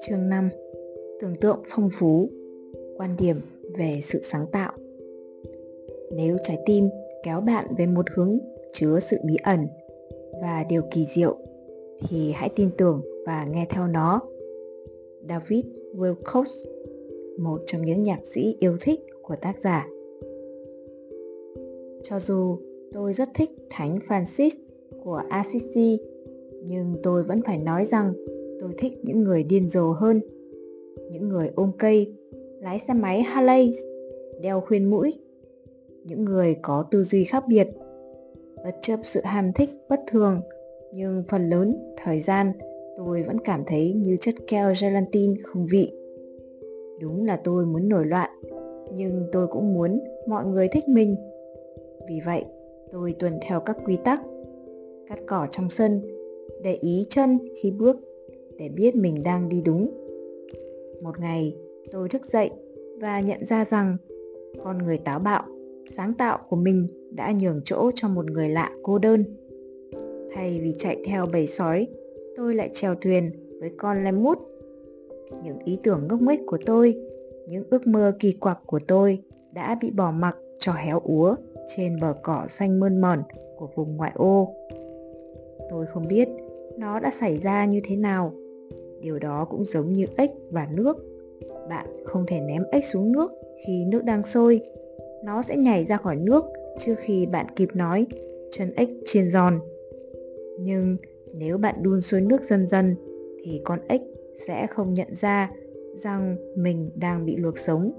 Chương 5 Tưởng tượng phong phú Quan điểm về sự sáng tạo Nếu trái tim kéo bạn về một hướng chứa sự bí ẩn và điều kỳ diệu thì hãy tin tưởng và nghe theo nó. David Wilcox, một trong những nhạc sĩ yêu thích của tác giả. Cho dù tôi rất thích Thánh Francis của Assisi, nhưng tôi vẫn phải nói rằng tôi thích những người điên rồ hơn. Những người ôm cây, lái xe máy Harley, đeo khuyên mũi. Những người có tư duy khác biệt. Bất chấp sự ham thích bất thường, nhưng phần lớn thời gian tôi vẫn cảm thấy như chất keo gelatin không vị. Đúng là tôi muốn nổi loạn, nhưng tôi cũng muốn mọi người thích mình. Vì vậy, tôi tuân theo các quy tắc. Cắt cỏ trong sân, để ý chân khi bước để biết mình đang đi đúng. Một ngày, tôi thức dậy và nhận ra rằng con người táo bạo, sáng tạo của mình đã nhường chỗ cho một người lạ cô đơn. Thay vì chạy theo bầy sói, tôi lại chèo thuyền với con lem mút. Những ý tưởng ngốc nghếch của tôi, những ước mơ kỳ quặc của tôi đã bị bỏ mặc cho héo úa trên bờ cỏ xanh mơn mởn của vùng ngoại ô. Tôi không biết nó đã xảy ra như thế nào. Điều đó cũng giống như ếch và nước. Bạn không thể ném ếch xuống nước khi nước đang sôi. Nó sẽ nhảy ra khỏi nước trước khi bạn kịp nói chân ếch chiên giòn. Nhưng nếu bạn đun sôi nước dần dần thì con ếch sẽ không nhận ra rằng mình đang bị luộc sống.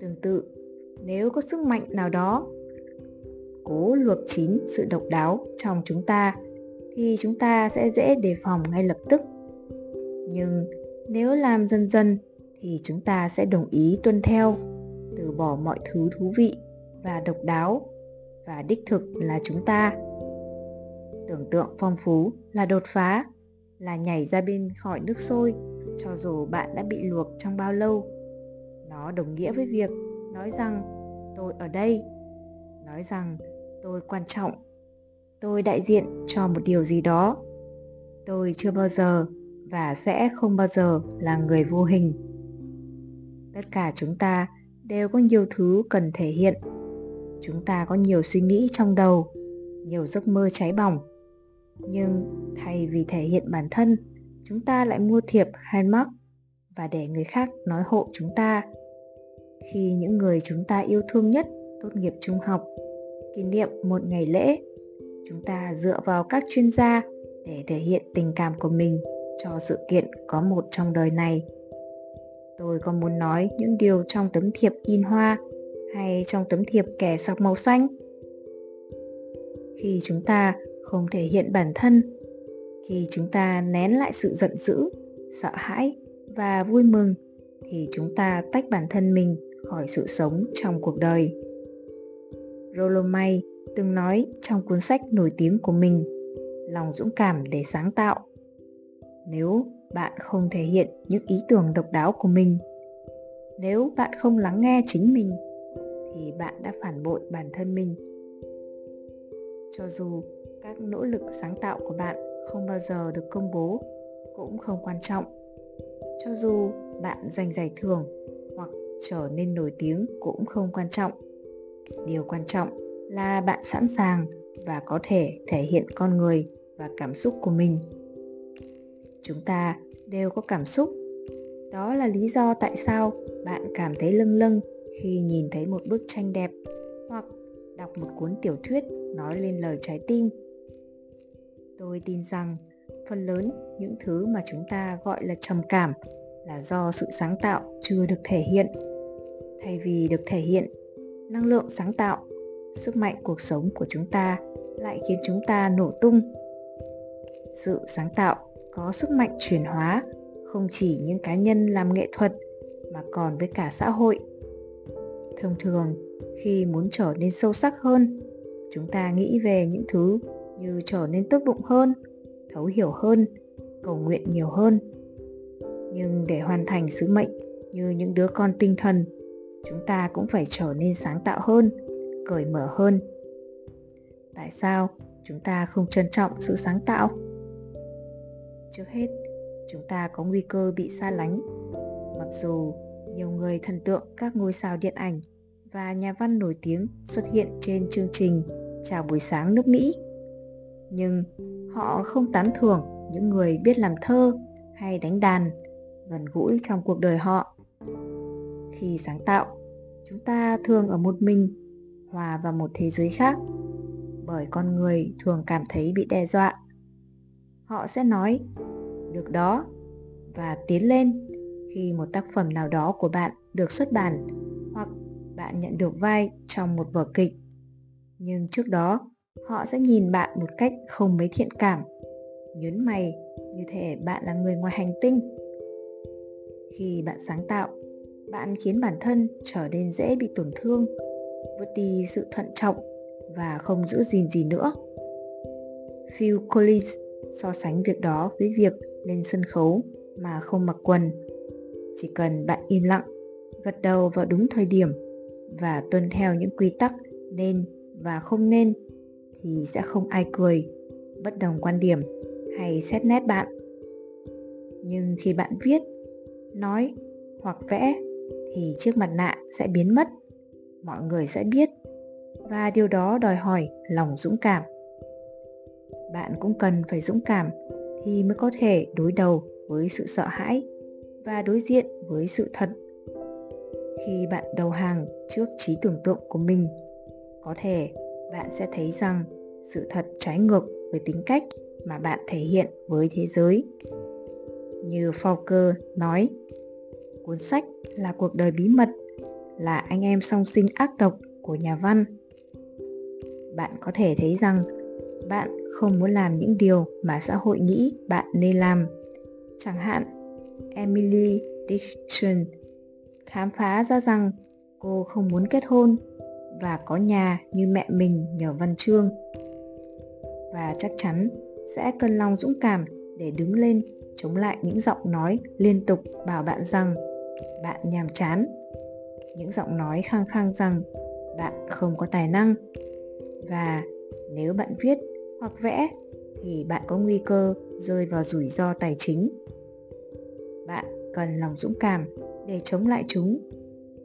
Tương tự, nếu có sức mạnh nào đó cố luộc chín sự độc đáo trong chúng ta thì chúng ta sẽ dễ đề phòng ngay lập tức. Nhưng nếu làm dần dần thì chúng ta sẽ đồng ý tuân theo, từ bỏ mọi thứ thú vị và độc đáo và đích thực là chúng ta. Tưởng tượng phong phú là đột phá, là nhảy ra bên khỏi nước sôi cho dù bạn đã bị luộc trong bao lâu. Nó đồng nghĩa với việc nói rằng tôi ở đây, nói rằng tôi quan trọng. Tôi đại diện cho một điều gì đó. Tôi chưa bao giờ và sẽ không bao giờ là người vô hình. Tất cả chúng ta đều có nhiều thứ cần thể hiện. Chúng ta có nhiều suy nghĩ trong đầu, nhiều giấc mơ cháy bỏng. Nhưng thay vì thể hiện bản thân, chúng ta lại mua thiệp hay mắc và để người khác nói hộ chúng ta. Khi những người chúng ta yêu thương nhất, tốt nghiệp trung học kỷ niệm một ngày lễ. Chúng ta dựa vào các chuyên gia để thể hiện tình cảm của mình cho sự kiện có một trong đời này. Tôi có muốn nói những điều trong tấm thiệp in hoa hay trong tấm thiệp kẻ sọc màu xanh. Khi chúng ta không thể hiện bản thân, khi chúng ta nén lại sự giận dữ, sợ hãi và vui mừng, thì chúng ta tách bản thân mình khỏi sự sống trong cuộc đời. Rolomay từng nói trong cuốn sách nổi tiếng của mình, lòng dũng cảm để sáng tạo. Nếu bạn không thể hiện những ý tưởng độc đáo của mình, nếu bạn không lắng nghe chính mình, thì bạn đã phản bội bản thân mình. Cho dù các nỗ lực sáng tạo của bạn không bao giờ được công bố, cũng không quan trọng. Cho dù bạn giành giải thưởng hoặc trở nên nổi tiếng cũng không quan trọng điều quan trọng là bạn sẵn sàng và có thể thể hiện con người và cảm xúc của mình. Chúng ta đều có cảm xúc. Đó là lý do tại sao bạn cảm thấy lâng lâng khi nhìn thấy một bức tranh đẹp hoặc đọc một cuốn tiểu thuyết nói lên lời trái tim. Tôi tin rằng phần lớn những thứ mà chúng ta gọi là trầm cảm là do sự sáng tạo chưa được thể hiện. Thay vì được thể hiện năng lượng sáng tạo, sức mạnh cuộc sống của chúng ta lại khiến chúng ta nổ tung. Sự sáng tạo có sức mạnh chuyển hóa không chỉ những cá nhân làm nghệ thuật mà còn với cả xã hội. Thông thường, khi muốn trở nên sâu sắc hơn, chúng ta nghĩ về những thứ như trở nên tốt bụng hơn, thấu hiểu hơn, cầu nguyện nhiều hơn. Nhưng để hoàn thành sứ mệnh như những đứa con tinh thần chúng ta cũng phải trở nên sáng tạo hơn, cởi mở hơn. Tại sao chúng ta không trân trọng sự sáng tạo? Trước hết, chúng ta có nguy cơ bị xa lánh. Mặc dù nhiều người thần tượng các ngôi sao điện ảnh và nhà văn nổi tiếng xuất hiện trên chương trình chào buổi sáng nước mỹ, nhưng họ không tán thưởng những người biết làm thơ hay đánh đàn gần gũi trong cuộc đời họ khi sáng tạo, chúng ta thường ở một mình, hòa vào một thế giới khác, bởi con người thường cảm thấy bị đe dọa. Họ sẽ nói, được đó, và tiến lên khi một tác phẩm nào đó của bạn được xuất bản hoặc bạn nhận được vai trong một vở kịch. Nhưng trước đó, họ sẽ nhìn bạn một cách không mấy thiện cảm, nhớn mày như thể bạn là người ngoài hành tinh. Khi bạn sáng tạo bạn khiến bản thân trở nên dễ bị tổn thương vứt đi sự thận trọng và không giữ gìn gì nữa. Phil collins so sánh việc đó với việc lên sân khấu mà không mặc quần. Chỉ cần bạn im lặng, gật đầu vào đúng thời điểm và tuân theo những quy tắc nên và không nên thì sẽ không ai cười, bất đồng quan điểm hay xét nét bạn. Nhưng khi bạn viết, nói hoặc vẽ thì chiếc mặt nạ sẽ biến mất. Mọi người sẽ biết. Và điều đó đòi hỏi lòng dũng cảm. Bạn cũng cần phải dũng cảm thì mới có thể đối đầu với sự sợ hãi và đối diện với sự thật. Khi bạn đầu hàng trước trí tưởng tượng của mình, có thể bạn sẽ thấy rằng sự thật trái ngược với tính cách mà bạn thể hiện với thế giới. Như Faulkner nói cuốn sách là cuộc đời bí mật, là anh em song sinh ác độc của nhà văn. Bạn có thể thấy rằng bạn không muốn làm những điều mà xã hội nghĩ bạn nên làm. Chẳng hạn, emily dixon khám phá ra rằng cô không muốn kết hôn và có nhà như mẹ mình nhờ văn chương. Và chắc chắn sẽ cần lòng dũng cảm để đứng lên chống lại những giọng nói liên tục bảo bạn rằng bạn nhàm chán. Những giọng nói khăng khăng rằng bạn không có tài năng. Và nếu bạn viết hoặc vẽ thì bạn có nguy cơ rơi vào rủi ro tài chính. Bạn cần lòng dũng cảm để chống lại chúng,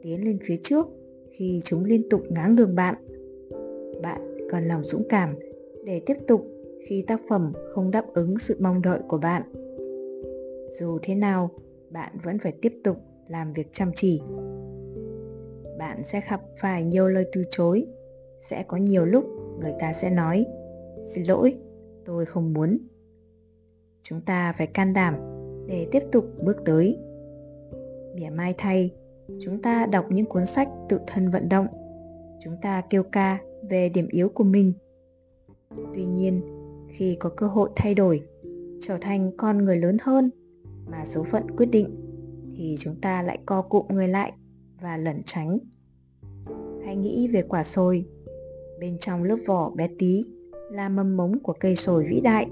tiến lên phía trước khi chúng liên tục ngáng đường bạn. Bạn cần lòng dũng cảm để tiếp tục khi tác phẩm không đáp ứng sự mong đợi của bạn. Dù thế nào, bạn vẫn phải tiếp tục làm việc chăm chỉ. Bạn sẽ gặp phải nhiều lời từ chối. Sẽ có nhiều lúc người ta sẽ nói, xin lỗi, tôi không muốn. Chúng ta phải can đảm để tiếp tục bước tới. Mỉa mai thay, chúng ta đọc những cuốn sách tự thân vận động. Chúng ta kêu ca về điểm yếu của mình. Tuy nhiên, khi có cơ hội thay đổi, trở thành con người lớn hơn mà số phận quyết định thì chúng ta lại co cụm người lại và lẩn tránh. Hãy nghĩ về quả sồi. Bên trong lớp vỏ bé tí là mầm mống của cây sồi vĩ đại.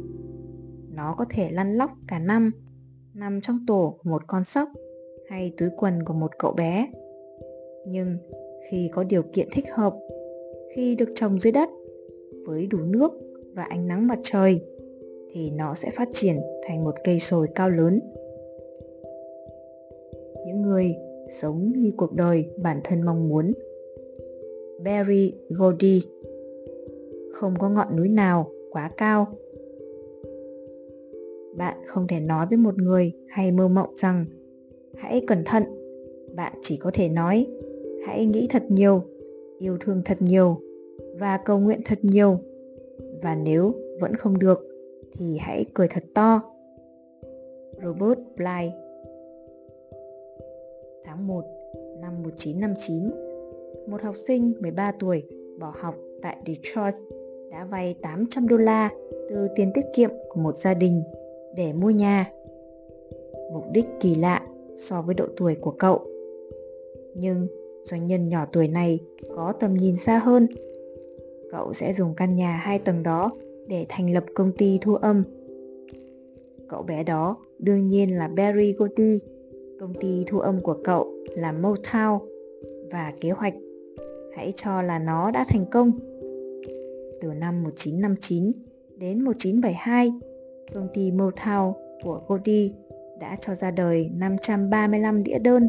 Nó có thể lăn lóc cả năm, nằm trong tổ của một con sóc hay túi quần của một cậu bé. Nhưng khi có điều kiện thích hợp, khi được trồng dưới đất với đủ nước và ánh nắng mặt trời thì nó sẽ phát triển thành một cây sồi cao lớn những người sống như cuộc đời bản thân mong muốn. Barry Gordy, không có ngọn núi nào quá cao. Bạn không thể nói với một người hay mơ mộng rằng, hãy cẩn thận, bạn chỉ có thể nói, hãy nghĩ thật nhiều, yêu thương thật nhiều và cầu nguyện thật nhiều. Và nếu vẫn không được, thì hãy cười thật to. Robert Bly Tháng 1 năm 1959 một học sinh 13 tuổi bỏ học tại Detroit đã vay 800 đô la từ tiền tiết kiệm của một gia đình để mua nhà. Mục đích kỳ lạ so với độ tuổi của cậu. Nhưng doanh nhân nhỏ tuổi này có tầm nhìn xa hơn. Cậu sẽ dùng căn nhà hai tầng đó để thành lập công ty thu âm. Cậu bé đó đương nhiên là Barry Gotti Công ty thu âm của cậu là Motown và kế hoạch hãy cho là nó đã thành công. Từ năm 1959 Đến 1972, công ty Motown của Goldie đã cho ra đời 535 đĩa đơn,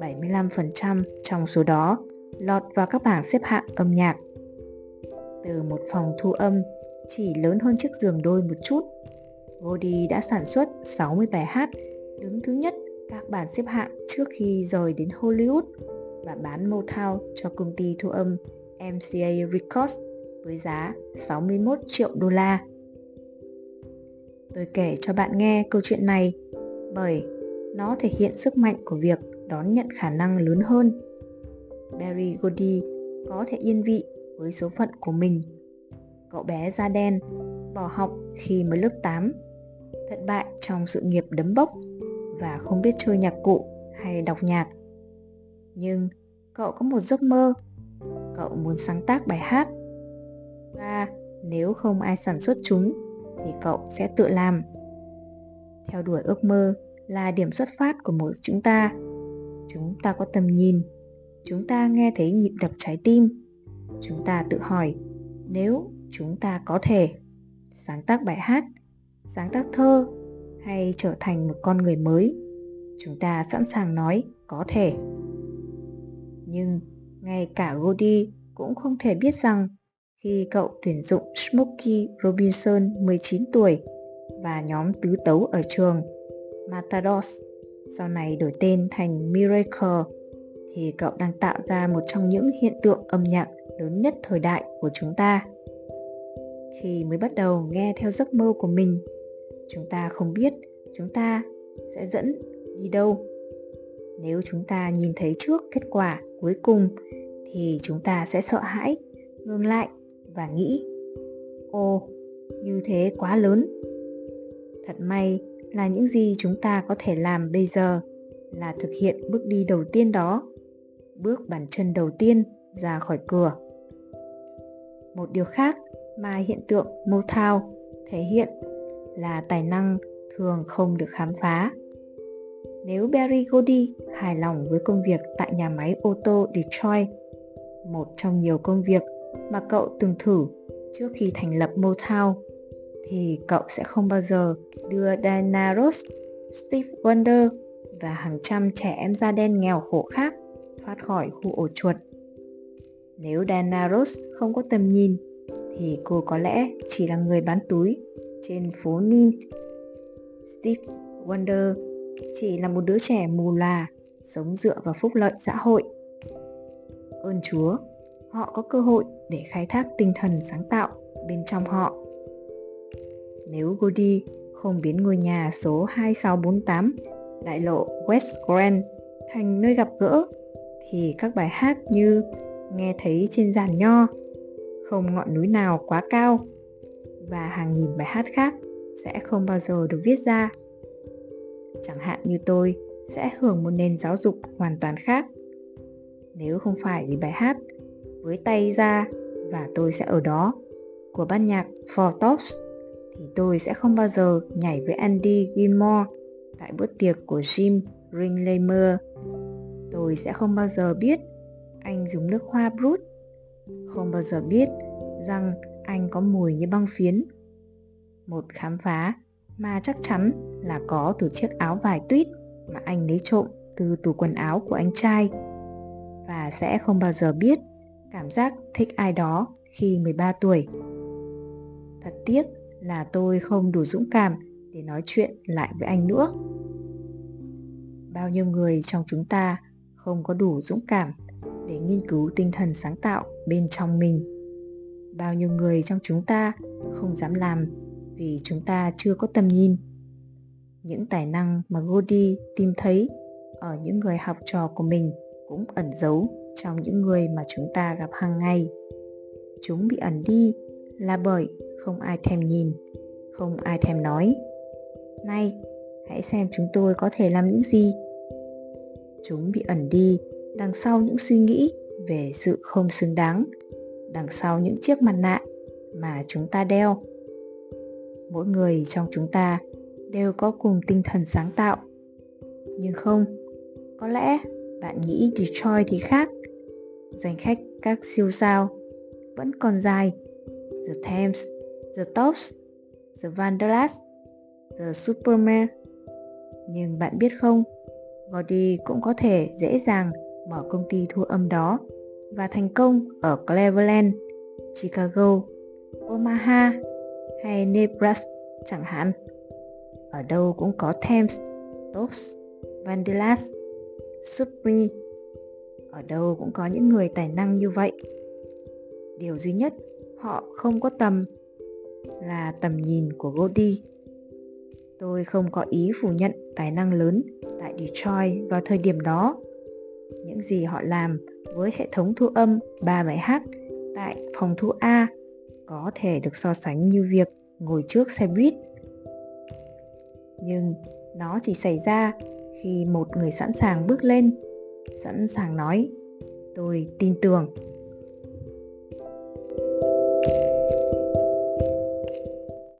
75% trong số đó lọt vào các bảng xếp hạng âm nhạc. Từ một phòng thu âm chỉ lớn hơn chiếc giường đôi một chút, Goldie đã sản xuất 60 bài hát đứng thứ nhất các bản xếp hạng trước khi rời đến Hollywood và bán Motown cho công ty thu âm MCA Records với giá 61 triệu đô la. Tôi kể cho bạn nghe câu chuyện này bởi nó thể hiện sức mạnh của việc đón nhận khả năng lớn hơn. Barry Gordy có thể yên vị với số phận của mình. Cậu bé da đen, bỏ học khi mới lớp 8, thất bại trong sự nghiệp đấm bốc và không biết chơi nhạc cụ hay đọc nhạc. Nhưng cậu có một giấc mơ. Cậu muốn sáng tác bài hát. Và nếu không ai sản xuất chúng thì cậu sẽ tự làm. Theo đuổi ước mơ là điểm xuất phát của mỗi chúng ta. Chúng ta có tầm nhìn, chúng ta nghe thấy nhịp đập trái tim. Chúng ta tự hỏi nếu chúng ta có thể sáng tác bài hát, sáng tác thơ hay trở thành một con người mới, chúng ta sẵn sàng nói có thể. Nhưng ngay cả Gody cũng không thể biết rằng khi cậu tuyển dụng Smokey Robinson 19 tuổi và nhóm tứ tấu ở trường Matadors, sau này đổi tên thành Miracle, thì cậu đang tạo ra một trong những hiện tượng âm nhạc lớn nhất thời đại của chúng ta. Khi mới bắt đầu nghe theo giấc mơ của mình, chúng ta không biết chúng ta sẽ dẫn đi đâu. Nếu chúng ta nhìn thấy trước kết quả cuối cùng thì chúng ta sẽ sợ hãi, ngừng lại và nghĩ Ồ, như thế quá lớn. Thật may là những gì chúng ta có thể làm bây giờ là thực hiện bước đi đầu tiên đó, bước bàn chân đầu tiên ra khỏi cửa. Một điều khác mà hiện tượng Motown thể hiện là tài năng thường không được khám phá. Nếu Barry Gordy hài lòng với công việc tại nhà máy ô tô Detroit, một trong nhiều công việc mà cậu từng thử trước khi thành lập Motown, thì cậu sẽ không bao giờ đưa Diana Ross, Steve Wonder và hàng trăm trẻ em da đen nghèo khổ khác thoát khỏi khu ổ chuột. Nếu Diana Ross không có tầm nhìn, thì cô có lẽ chỉ là người bán túi trên phố Nin. Steve Wonder chỉ là một đứa trẻ mù là sống dựa vào phúc lợi xã hội. Ơn Chúa, họ có cơ hội để khai thác tinh thần sáng tạo bên trong họ. Nếu Gody không biến ngôi nhà số 2648 đại lộ West Grand thành nơi gặp gỡ thì các bài hát như nghe thấy trên giàn nho không ngọn núi nào quá cao và hàng nghìn bài hát khác sẽ không bao giờ được viết ra chẳng hạn như tôi sẽ hưởng một nền giáo dục hoàn toàn khác nếu không phải vì bài hát với tay ra và tôi sẽ ở đó của ban nhạc Four Tops thì tôi sẽ không bao giờ nhảy với Andy Gilmore tại bữa tiệc của Jim Ringlamer. Tôi sẽ không bao giờ biết anh dùng nước hoa brut, không bao giờ biết rằng anh có mùi như băng phiến. Một khám phá mà chắc chắn là có từ chiếc áo vải tuyết mà anh lấy trộm từ tủ quần áo của anh trai và sẽ không bao giờ biết cảm giác thích ai đó khi 13 tuổi. Thật tiếc là tôi không đủ dũng cảm để nói chuyện lại với anh nữa. Bao nhiêu người trong chúng ta không có đủ dũng cảm để nghiên cứu tinh thần sáng tạo bên trong mình. Bao nhiêu người trong chúng ta không dám làm vì chúng ta chưa có tầm nhìn. Những tài năng mà Godi tìm thấy ở những người học trò của mình cũng ẩn giấu trong những người mà chúng ta gặp hàng ngày. Chúng bị ẩn đi là bởi không ai thèm nhìn, không ai thèm nói. Nay, hãy xem chúng tôi có thể làm những gì. Chúng bị ẩn đi đằng sau những suy nghĩ về sự không xứng đáng, đằng sau những chiếc mặt nạ mà chúng ta đeo. Mỗi người trong chúng ta đều có cùng tinh thần sáng tạo. Nhưng không có lẽ bạn nghĩ detroit thì khác. Danh khách các siêu sao vẫn còn dài. The thames The Tops, The vandalas The Superman. Nhưng bạn biết không, Gordy cũng có thể dễ dàng mở công ty thu âm đó và thành công ở Cleveland, Chicago, Omaha hay Nebraska chẳng hạn. Ở đâu cũng có Thames, Tops, Vandellas, Supri. Ở đâu cũng có những người tài năng như vậy. Điều duy nhất họ không có tầm là tầm nhìn của Goldie. Tôi không có ý phủ nhận tài năng lớn tại Detroit vào thời điểm đó. Những gì họ làm với hệ thống thu âm 3 máy hát tại phòng thu A có thể được so sánh như việc ngồi trước xe buýt. Nhưng nó chỉ xảy ra khi một người sẵn sàng bước lên, sẵn sàng nói, tôi tin tưởng